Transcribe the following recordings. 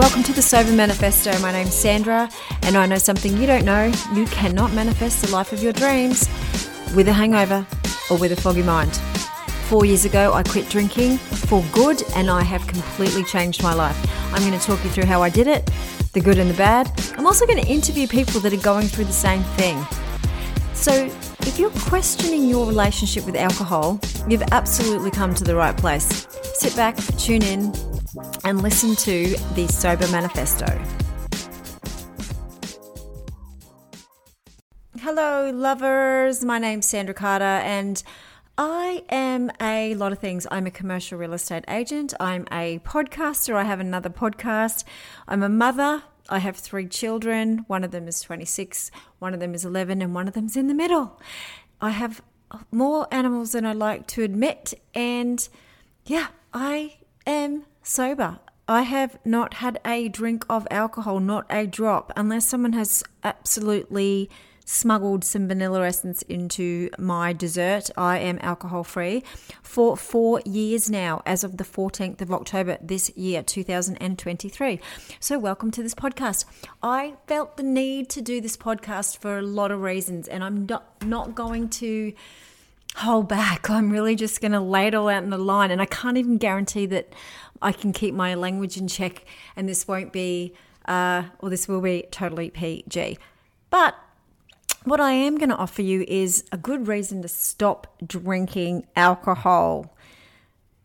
Welcome to the Sober Manifesto. My name's Sandra, and I know something you don't know. You cannot manifest the life of your dreams with a hangover or with a foggy mind. Four years ago, I quit drinking for good, and I have completely changed my life. I'm going to talk you through how I did it, the good and the bad. I'm also going to interview people that are going through the same thing. So, if you're questioning your relationship with alcohol, you've absolutely come to the right place. Sit back, tune in, and listen to the Sober Manifesto. Hello, lovers. My name's Sandra Carter, and I am a lot of things. I'm a commercial real estate agent, I'm a podcaster, I have another podcast, I'm a mother. I have three children. One of them is 26, one of them is 11, and one of them's in the middle. I have more animals than I like to admit, and yeah, I am sober. I have not had a drink of alcohol, not a drop, unless someone has absolutely smuggled some vanilla essence into my dessert. I am alcohol free for four years now, as of the 14th of October this year, 2023. So, welcome to this podcast. I felt the need to do this podcast for a lot of reasons, and I'm not, not going to hold back. I'm really just going to lay it all out in the line, and I can't even guarantee that I can keep my language in check, and this won't be, uh, or this will be totally PG. But what I am going to offer you is a good reason to stop drinking alcohol.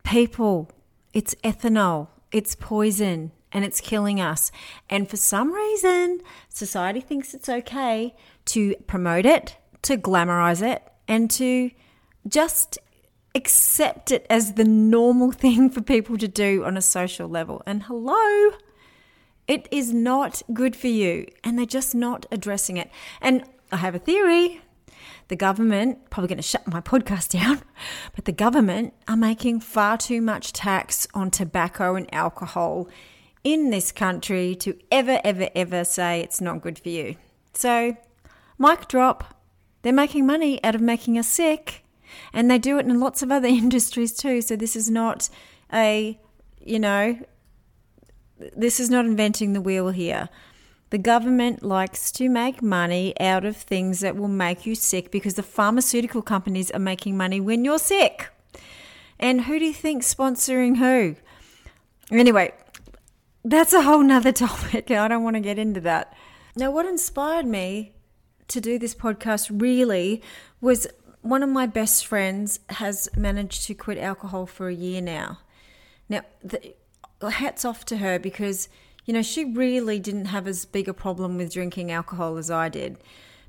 People, it's ethanol, it's poison, and it's killing us. And for some reason, society thinks it's okay to promote it, to glamorize it, and to just accept it as the normal thing for people to do on a social level. And hello, it is not good for you. And they're just not addressing it. And I have a theory. The government, probably going to shut my podcast down, but the government are making far too much tax on tobacco and alcohol in this country to ever, ever, ever say it's not good for you. So, mic drop. They're making money out of making us sick. And they do it in lots of other industries too. So this is not a, you know, this is not inventing the wheel here. The government likes to make money out of things that will make you sick because the pharmaceutical companies are making money when you're sick. And who do you think sponsoring who? Anyway, that's a whole nother topic. I don't want to get into that. Now, what inspired me to do this podcast really was one of my best friends has managed to quit alcohol for a year now. Now, the, hats off to her because, you know, she really didn't have as big a problem with drinking alcohol as I did.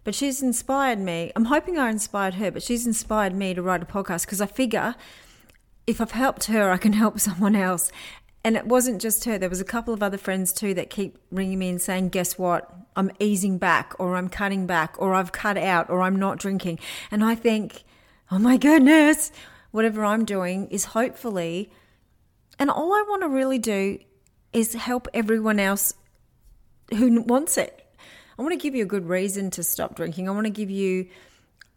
But she's inspired me. I'm hoping I inspired her, but she's inspired me to write a podcast because I figure if I've helped her, I can help someone else. And it wasn't just her, there was a couple of other friends too that keep ringing me and saying, Guess what? I'm easing back, or I'm cutting back, or I've cut out, or I'm not drinking. And I think, Oh my goodness, whatever I'm doing is hopefully, and all I want to really do is help everyone else who wants it. I want to give you a good reason to stop drinking. I want to give you,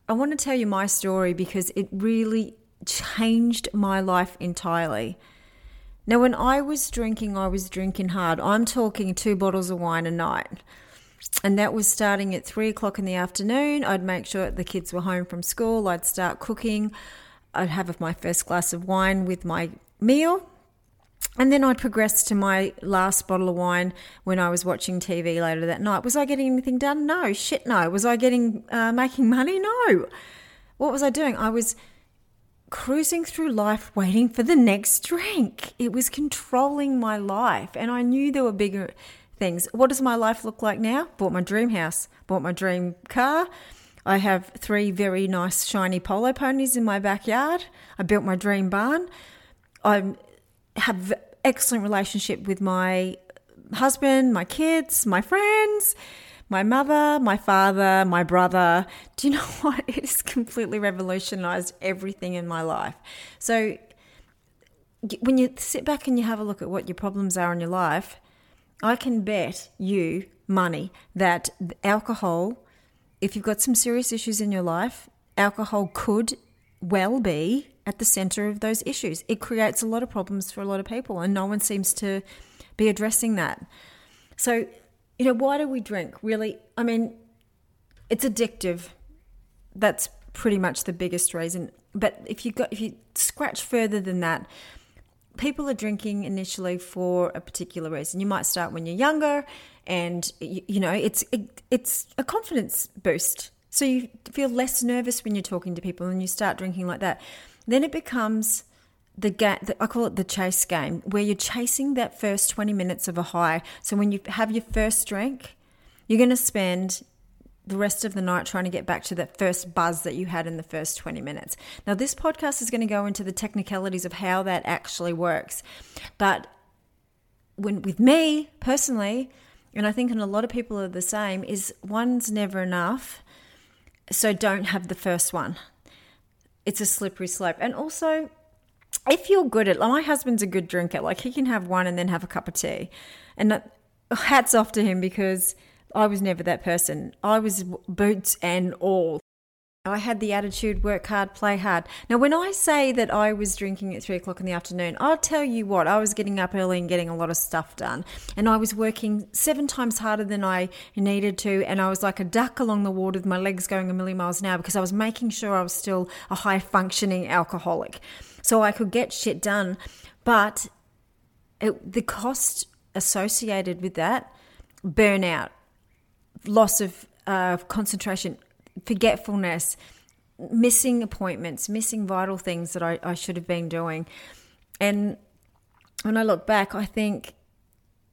I want to tell you my story because it really changed my life entirely. Now, when I was drinking, I was drinking hard. I'm talking two bottles of wine a night. And that was starting at three o'clock in the afternoon. I'd make sure the kids were home from school. I'd start cooking. I'd have my first glass of wine with my meal. And then I'd progress to my last bottle of wine when I was watching TV later that night. Was I getting anything done? No. Shit, no. Was I getting uh, making money? No. What was I doing? I was cruising through life waiting for the next drink. It was controlling my life. And I knew there were bigger things. What does my life look like now? Bought my dream house, bought my dream car. I have three very nice shiny polo ponies in my backyard. I built my dream barn. I have excellent relationship with my husband, my kids, my friends my mother, my father, my brother. Do you know what? It has completely revolutionized everything in my life. So when you sit back and you have a look at what your problems are in your life, I can bet you money that alcohol, if you've got some serious issues in your life, alcohol could well be at the center of those issues. It creates a lot of problems for a lot of people, and no one seems to be addressing that. So, you know, why do we drink? Really, I mean, it's addictive. That's pretty much the biggest reason. But if you got if you scratch further than that, people are drinking initially for a particular reason. You might start when you're younger, and you, you know it's it, it's a confidence boost. So you feel less nervous when you're talking to people, and you start drinking like that. Then it becomes the game. I call it the chase game, where you're chasing that first 20 minutes of a high. So when you have your first drink, you're going to spend the rest of the night trying to get back to that first buzz that you had in the first 20 minutes. Now, this podcast is going to go into the technicalities of how that actually works. But when with me personally, and I think and a lot of people are the same, is one's never enough. So don't have the first one. It's a slippery slope. And also, if you're good at, like my husband's a good drinker, like he can have one and then have a cup of tea. And hats off to him because I was never that person. I was boots and all. I had the attitude work hard, play hard. Now, when I say that I was drinking at three o'clock in the afternoon, I'll tell you what, I was getting up early and getting a lot of stuff done. And I was working seven times harder than I needed to. And I was like a duck along the water with my legs going a million miles an hour because I was making sure I was still a high functioning alcoholic. So I could get shit done. But it, the cost associated with that, burnout, loss of uh, concentration, forgetfulness, missing appointments, missing vital things that I, I should have been doing. And when I look back, I think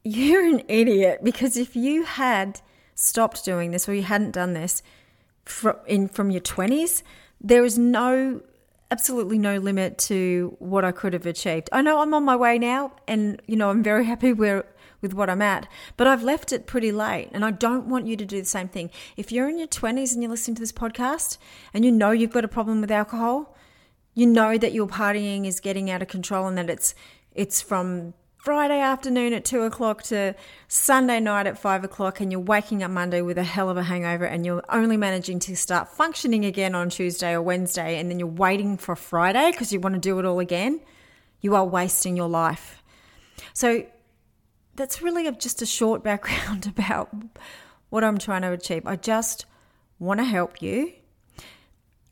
you're an idiot because if you had stopped doing this or you hadn't done this from, in, from your 20s, there is no absolutely no limit to what I could have achieved. I know I'm on my way now and you know I'm very happy where with what I'm at. But I've left it pretty late, and I don't want you to do the same thing. If you're in your 20s and you're listening to this podcast and you know you've got a problem with alcohol, you know that your partying is getting out of control and that it's it's from Friday afternoon at two o'clock to Sunday night at five o'clock, and you're waking up Monday with a hell of a hangover, and you're only managing to start functioning again on Tuesday or Wednesday, and then you're waiting for Friday because you want to do it all again, you are wasting your life. So that's really just a short background about what I'm trying to achieve. I just want to help you.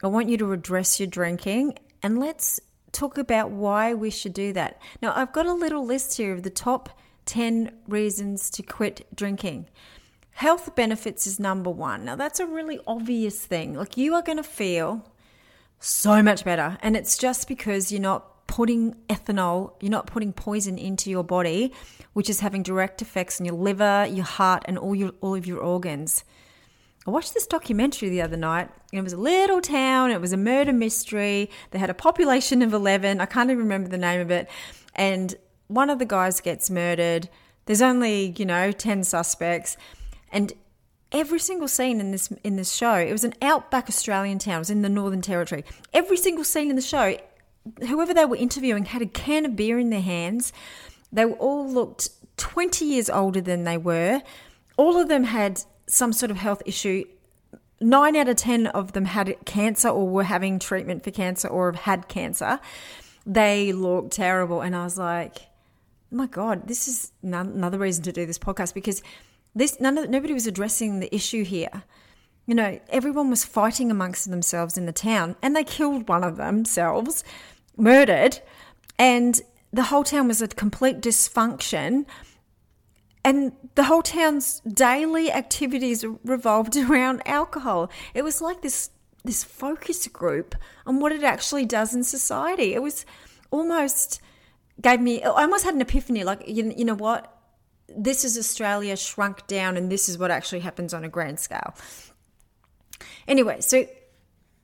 I want you to address your drinking and let's talk about why we should do that. Now, I've got a little list here of the top 10 reasons to quit drinking. Health benefits is number one. Now, that's a really obvious thing. Like, you are going to feel so much better. And it's just because you're not putting ethanol, you're not putting poison into your body, which is having direct effects on your liver, your heart, and all your all of your organs. I watched this documentary the other night. It was a little town. It was a murder mystery. They had a population of 11. I can't even remember the name of it. And one of the guys gets murdered. There's only, you know, 10 suspects. And every single scene in this in this show, it was an outback Australian town. It was in the Northern Territory. Every single scene in the show, whoever they were interviewing had a can of beer in their hands. They all looked 20 years older than they were. All of them had some sort of health issue. Nine out of 10 of them had cancer or were having treatment for cancer or have had cancer. They looked terrible. And I was like, oh my God, this is another reason to do this podcast because this none of, nobody was addressing the issue here. You know, everyone was fighting amongst themselves in the town and they killed one of themselves murdered, and the whole town was a complete dysfunction. And the whole town's daily activities revolved around alcohol. It was like this this focus group on what it actually does in society. It was almost gave me I almost had an epiphany like you, you know what this is Australia shrunk down and this is what actually happens on a grand scale. Anyway, so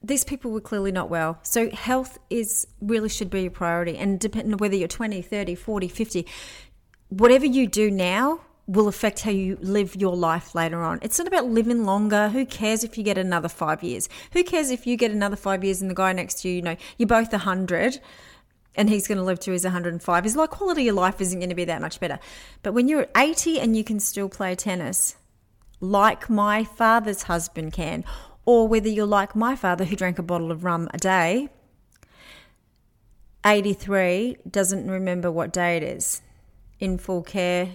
these people were clearly not well. So health is really should be a priority. And depending on whether you're 20, 30, 40, 50, whatever you do now will affect how you live your life later on. It's not about living longer. Who cares if you get another five years? Who cares if you get another five years and the guy next to you, you know, you're both 100 and he's going to live to his 105. His like quality of life isn't going to be that much better. But when you're 80 and you can still play tennis, like my father's husband can, or whether you're like my father who drank a bottle of rum a day, 83 doesn't remember what day it is. in full care,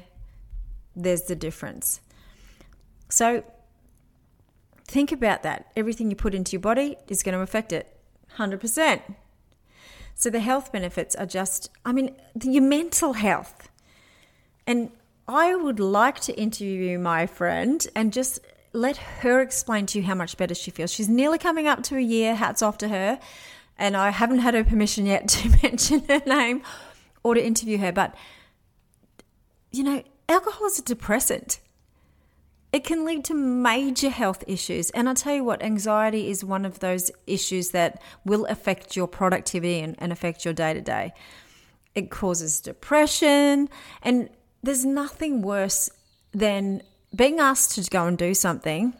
there's the difference. So think about that. Everything you put into your body is going to affect it 100%. So the health benefits are just, I mean, your mental health. And I would like to interview my friend and just let her explain to you how much better she feels. She's nearly coming up to a year, hats off to her. And I haven't had her permission yet to mention her name or to interview her. But, you know, alcohol is a depressant. It can lead to major health issues. And I'll tell you what, anxiety is one of those issues that will affect your productivity and, and affect your day to day. It causes depression. And there's nothing worse than being asked to go and do something,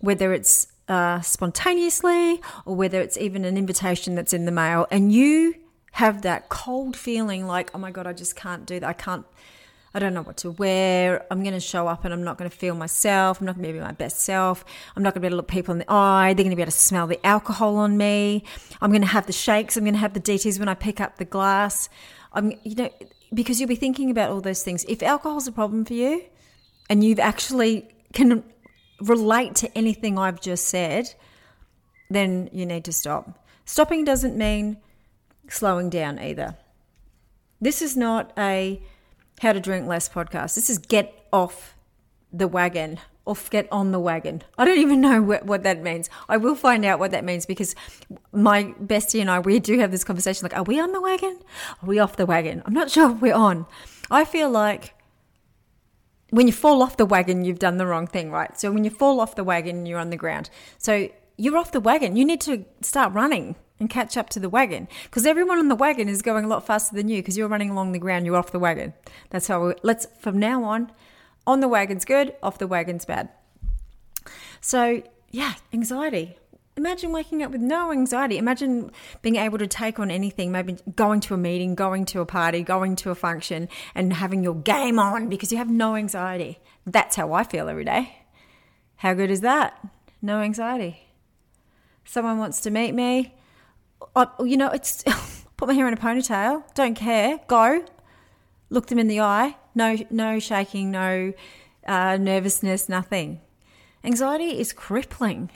whether it's uh, spontaneously or whether it's even an invitation that's in the mail, and you have that cold feeling like, oh my God, I just can't do that. I can't I don't know what to wear. I'm going to show up and I'm not going to feel myself. I'm not going to be my best self. I'm not going to be able to look people in the eye. They're going to be able to smell the alcohol on me. I'm going to have the shakes. I'm going to have the DTs when I pick up the glass. I'm, you know, because you'll be thinking about all those things. If alcohol's a problem for you and you've actually can relate to anything I've just said, then you need to stop. Stopping doesn't mean slowing down either. This is not a how to Drink Less podcast. This is get off the wagon, off get on the wagon. I don't even know what, what that means. I will find out what that means because my bestie and I, we do have this conversation like, are we on the wagon? Are we off the wagon? I'm not sure if we're on. I feel like when you fall off the wagon, you've done the wrong thing, right? So when you fall off the wagon, you're on the ground. So you're off the wagon. You need to start running and catch up to the wagon because everyone on the wagon is going a lot faster than you because you're running along the ground, you're off the wagon. That's how we, let's from now on, on the wagon's good, off the wagon's bad. So, yeah, anxiety. Imagine waking up with no anxiety. Imagine being able to take on anything, maybe going to a meeting, going to a party, going to a function, and having your game on because you have no anxiety. That's how I feel every day. How good is that? No anxiety. Someone wants to meet me, I, you know, it's put my hair in a ponytail. Don't care. Go. Look them in the eye. No, no shaking. No uh, nervousness. Nothing. Anxiety is crippling.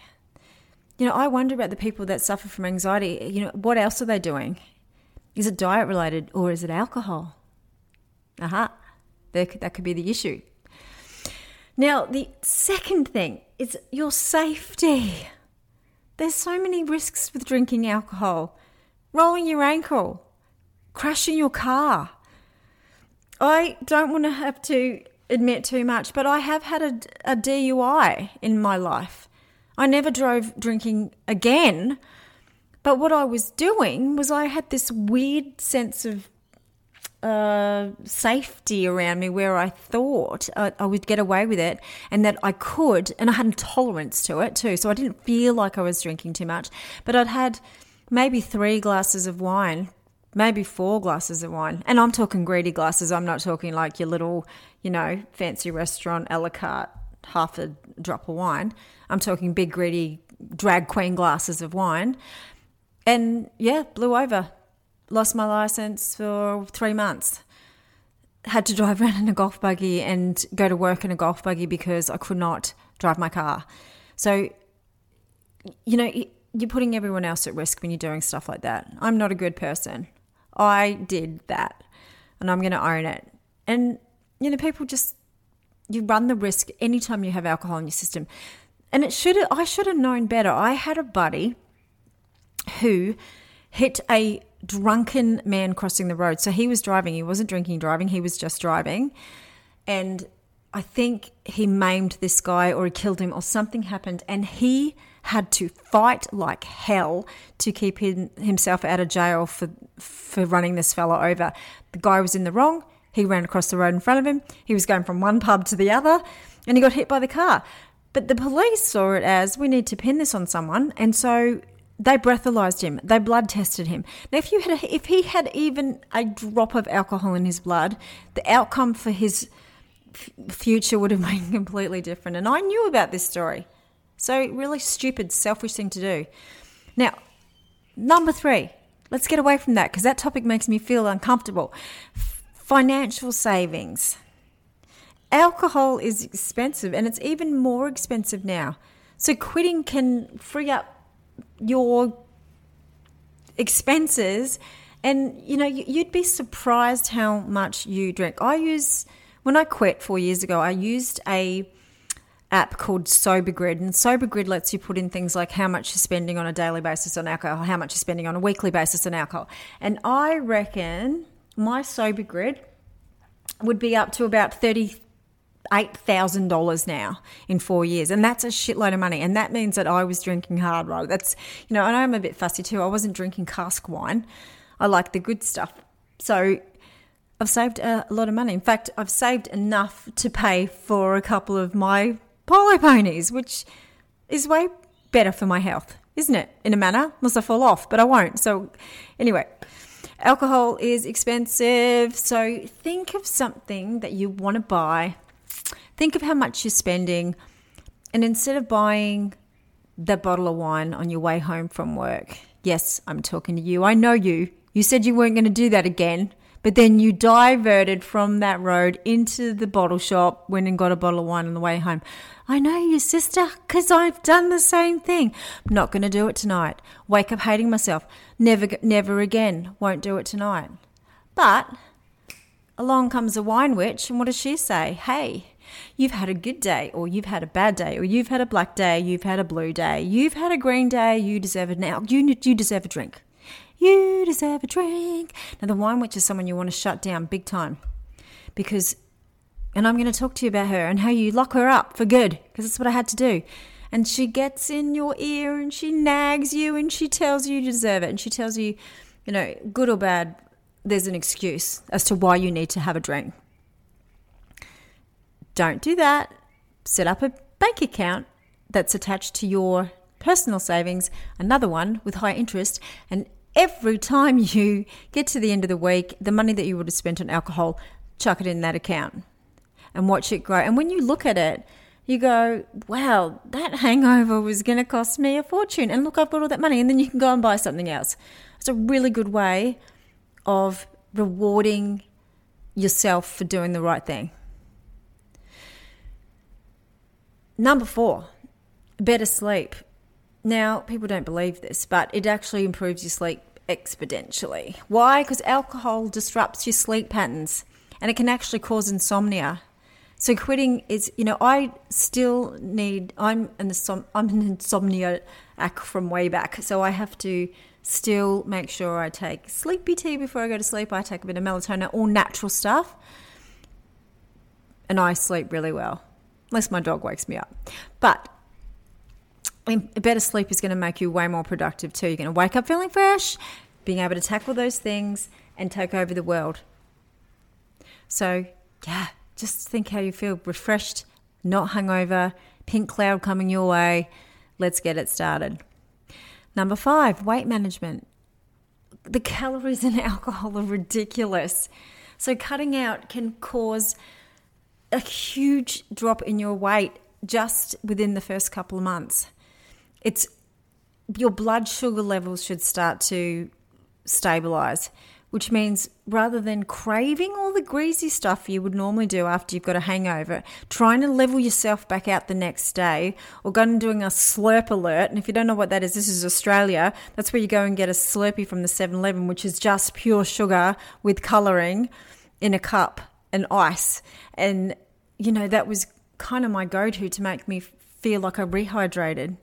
You know, I wonder about the people that suffer from anxiety. You know, what else are they doing? Is it diet related or is it alcohol? Aha, that, that could be the issue. Now, the second thing is your safety. There's so many risks with drinking alcohol. Rolling your ankle, crashing your car. I don't want to have to admit too much, but I have had a, a DUI in my life. I never drove drinking again. But what I was doing was I had this weird sense of uh, safety around me where I thought I, I, would get away with it and that I could, and I had a tolerance to it too. So I didn't feel like I was drinking too much, but I'd had maybe three glasses of wine, maybe four glasses of wine. And I'm talking greedy glasses. I'm not talking like your little, you know, fancy restaurant a la carte, half a drop of wine. I'm talking big, greedy drag queen glasses of wine. And yeah, blew over lost my license for three months. Had to drive around in a golf buggy and go to work in a golf buggy because I could not drive my car. So, you know, you're putting everyone else at risk when you're doing stuff like that. I'm not a good person. I did that and I'm going to own it. And, you know, people just, you run the risk anytime you have alcohol in your system. And it should I should have known better. I had a buddy who hit a drunken man crossing the road. So he was driving, he wasn't drinking, driving, he was just driving. And I think he maimed this guy or he killed him or something happened. And he had to fight like hell to keep him, himself out of jail for, for running this fella over. The guy was in the wrong. He ran across the road in front of him. He was going from one pub to the other and he got hit by the car. But the police saw it as we need to pin this on someone. And so they breathalyzed him. They blood tested him. Now, if you had, if he had even a drop of alcohol in his blood, the outcome for his f- future would have been completely different. And I knew about this story. So, really stupid, selfish thing to do. Now, number three, let's get away from that because that topic makes me feel uncomfortable. Financial savings. Alcohol is expensive and it's even more expensive now. So quitting can free up your expenses and you know you'd be surprised how much you drink. I use when I quit 4 years ago, I used a app called Sober Grid, and Sober Grid lets you put in things like how much you're spending on a daily basis on alcohol, how much you're spending on a weekly basis on alcohol. And I reckon my Sober Grid would be up to about thirty eight thousand dollars now in four years, and that's a shitload of money. And that means that I was drinking hard right. That's you know, and I'm a bit fussy too. I wasn't drinking cask wine. I like the good stuff. So I've saved a lot of money. In fact, I've saved enough to pay for a couple of my polo ponies, which is way better for my health, isn't it? In a manner, unless I fall off, but I won't. So, anyway, alcohol is expensive. So, think of something that you want to buy. Think of how much you're spending. And instead of buying the bottle of wine on your way home from work, yes, I'm talking to you. I know you. You said you weren't going to do that again. But then you diverted from that road into the bottle shop, went and got a bottle of wine on the way home. I know you, sister, because I've done the same thing. I'm not going to do it tonight. Wake up hating myself. Never, never again. Won't do it tonight. But along comes a wine witch, and what does she say? Hey, you've had a good day, or you've had a bad day, or you've had a black day, you've had a blue day, you've had a green day, you deserve it now. You, you deserve a drink. You deserve a drink. Now, the wine witch is someone you want to shut down big time because and I'm going to talk to you about her and how you lock her up for good because that's what I had to do. And she gets in your ear and she nags you and she tells you you deserve it and she tells you, you know, good or bad, there's an excuse as to why you need to have a drink. Don't do that. Set up a bank account that's attached to your personal savings, another one with high interest, and every time you get to the end of the week, the money that you would have spent on alcohol, chuck it in that account and watch it grow. And when you look at it, you go, wow, that hangover was going to cost me a fortune. And look, I've got all that money. And then you can go and buy something else. It's a really good way of rewarding yourself for doing the right thing. Number four, better sleep. Now, people don't believe this, but it actually improves your sleep exponentially. Why? Because alcohol disrupts your sleep patterns and it can actually cause insomnia. So quitting is, you know, I still need. I'm an I'm an insomniac from way back, so I have to still make sure I take sleepy tea before I go to sleep. I take a bit of melatonin, all natural stuff, and I sleep really well, unless my dog wakes me up. But better sleep is going to make you way more productive too. You're going to wake up feeling fresh, being able to tackle those things and take over the world. So, yeah, just think how you feel refreshed, not hungover, pink cloud coming your way. Let's get it started. Number five, weight management. The calories in alcohol are ridiculous. So, cutting out can cause a huge drop in your weight just within the first couple of months it's your blood sugar levels should start to stabilize, which means rather than craving all the greasy stuff you would normally do after you've got a hangover, trying to level yourself back out the next day, or going and doing a slurp alert. And if you don't know what that is, this is Australia. That's where you go and get a Slurpee from the 7 Eleven, which is just pure sugar with colouring in a cup and ice. And, you know, that was kind of my go to to make me feel like I rehydrated.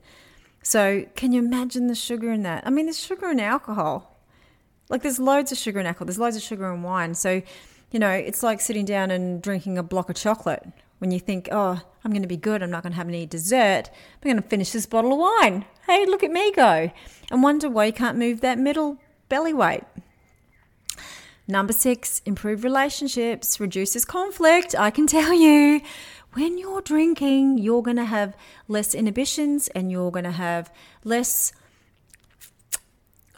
So, can you imagine the sugar in that? I mean, there's sugar in alcohol. Like, there's loads of sugar in alcohol, there's loads of sugar in wine. So, you know, it's like sitting down and drinking a block of chocolate when you think, oh, I'm going to be good, I'm not going to have any dessert, I'm going to finish this bottle of wine. Hey, look at me go. And wonder why you can't move that middle belly weight. Number six, improve relationships, reduces conflict. I can tell you when you're drinking, you're going to have less inhibitions and you're going to have less,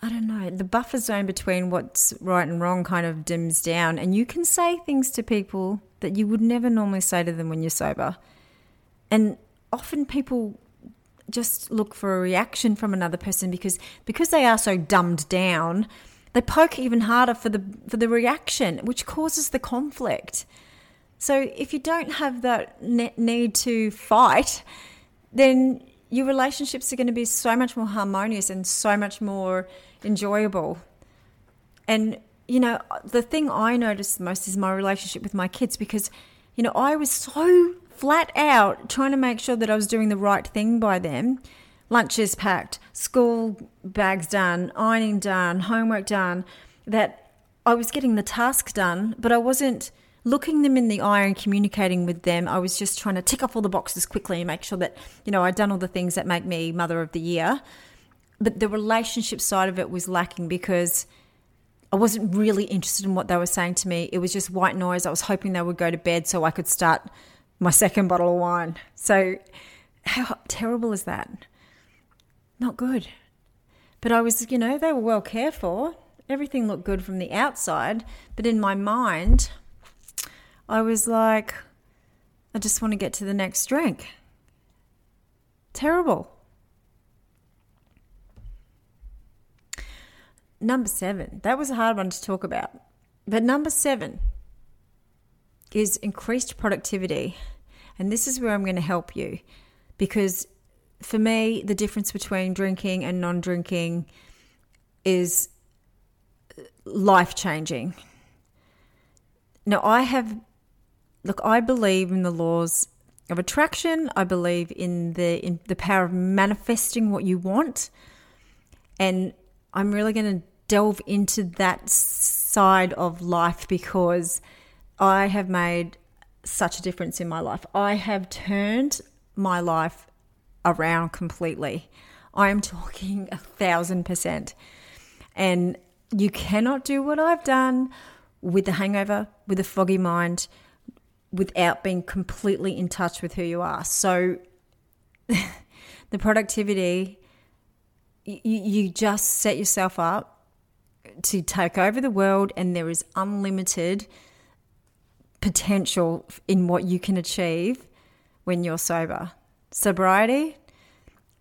I don't know, the buffer zone between what's right and wrong kind of dims down. And you can say things to people that you would never normally say to them when you're sober. And often people just look for a reaction from another person because because they are so dumbed down They poke even harder for the for the reaction, which causes the conflict. So if you don't have that need to fight, then your relationships are going to be so much more harmonious and so much more enjoyable. And you know, the thing I noticed most is my relationship with my kids because you know, I was so flat out trying to make sure that I was doing the right thing by them. Lunches packed, school bags done, ironing done, homework done, that I was getting the task done, but I wasn't looking them in the eye and communicating with them. I was just trying to tick off all the boxes quickly and make sure that, you know, I'd done all the things that make me mother of the year. But the relationship side of it was lacking because I wasn't really interested in what they were saying to me. It was just white noise. I was hoping they would go to bed so I could start my second bottle of wine. So, how terrible is that? Not good. But I was, you know, they were well cared for. Everything looked good from the outside. But in my mind, I was like, I just want to get to the next drink. Terrible. Number seven, that was a hard one to talk about. But number seven is increased productivity. And this is where I'm going to help you because for me, the difference between drinking and non drinking is life changing. Now, I have, look, I believe in the laws of attraction. I believe in the in the power of manifesting what you want, and I'm really going to delve into that side of life because I have made such a difference in my life. I have turned my life around completely. I am talking a thousand percent. And you cannot do what I've done with the hangover, with a foggy mind, without being completely in touch with who you are. So, the productivity, you, you just set yourself up to take over the world, and there is unlimited potential in what you can achieve when you're sober. Sobriety,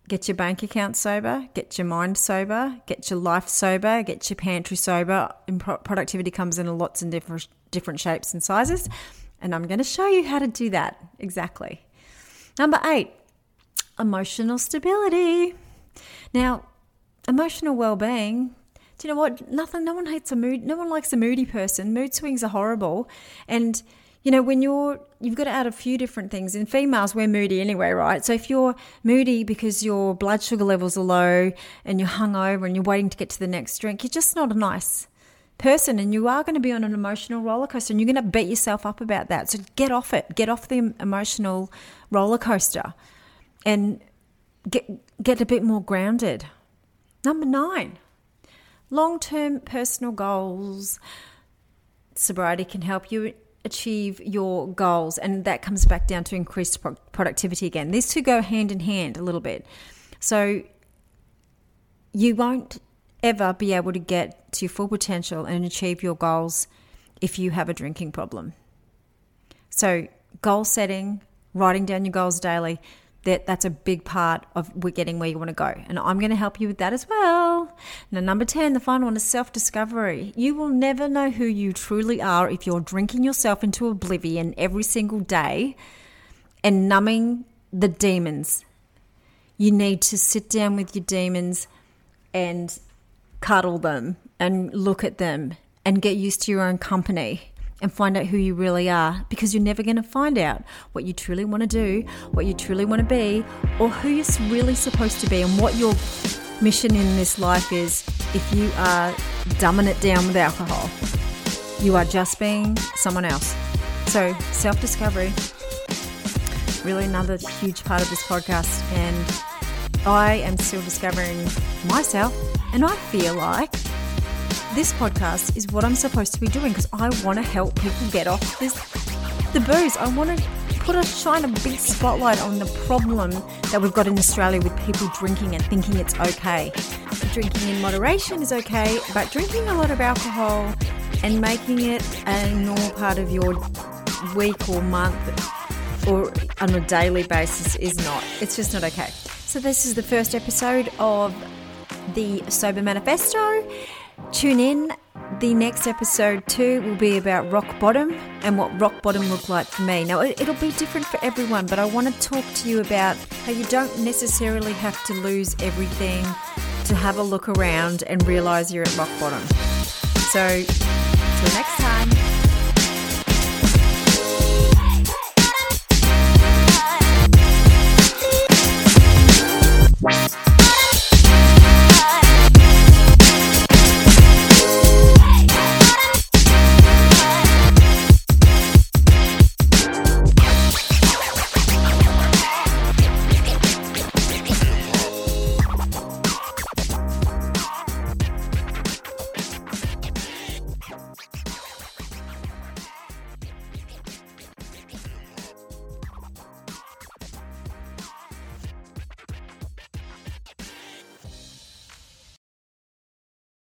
get your bank account sober, get your mind sober, get your life sober, get your pantry sober. And productivity comes in lots and different different shapes and sizes, and I'm going to show you how to do that exactly. Number 8, emotional stability. Now, emotional well-being do you know what? Nothing. No one hates a mood. No one likes a moody person. Mood swings are horrible, and you know when you're you've got to add a few different things. In females, we're moody anyway, right? So if you're moody because your blood sugar levels are low and you're hungover and you're waiting to get to the next drink, you're just not a nice person and you are going to be on an emotional roller coaster and you're going to beat yourself up about that. So get off it. Get off the emotional roller coaster and get get a bit more grounded. Number 9 long term personal goals. Sobriety can help you achieve your goals, and that comes back down to increased pro- productivity again. These two go hand in hand a little bit. So you won't ever be able to get to your full potential and achieve your goals if you have a drinking problem. So, goal setting, writing down your goals daily, that that's a big part of getting where you want to go. And I'm going to help you with that as well. Now, number 10, the final one is self discovery. You will never know who you truly are if you're drinking yourself into oblivion every single day and numbing the demons. You need to sit down with your demons and cuddle them and look at them and get used to your own company and find out who you really are because you're never going to find out what you truly want to do, what you truly want to be, or who you're really supposed to be and what your mission in this life is if you are dumbing it down with alcohol. You are just being someone else. So, self discovery, really another huge part of this podcast. And I am still discovering myself, and I feel like this podcast is what I'm supposed to be doing because I want to help people get off this the booze. I want to put a shine a big spotlight on the problem that we've got in Australia with people drinking and thinking it's okay. Drinking in moderation is okay, but drinking a lot of alcohol and making it a normal part of your week or month or on a daily basis is not. It's just not okay. So this is the first episode of the Sober Manifesto Tune in. The next episode too will be about rock bottom and what rock bottom looked like for me. Now it, it'll be different for everyone, but I want to talk to you about how you don't necessarily have to lose everything to have a look around and realize you're at rock bottom. So, till next time.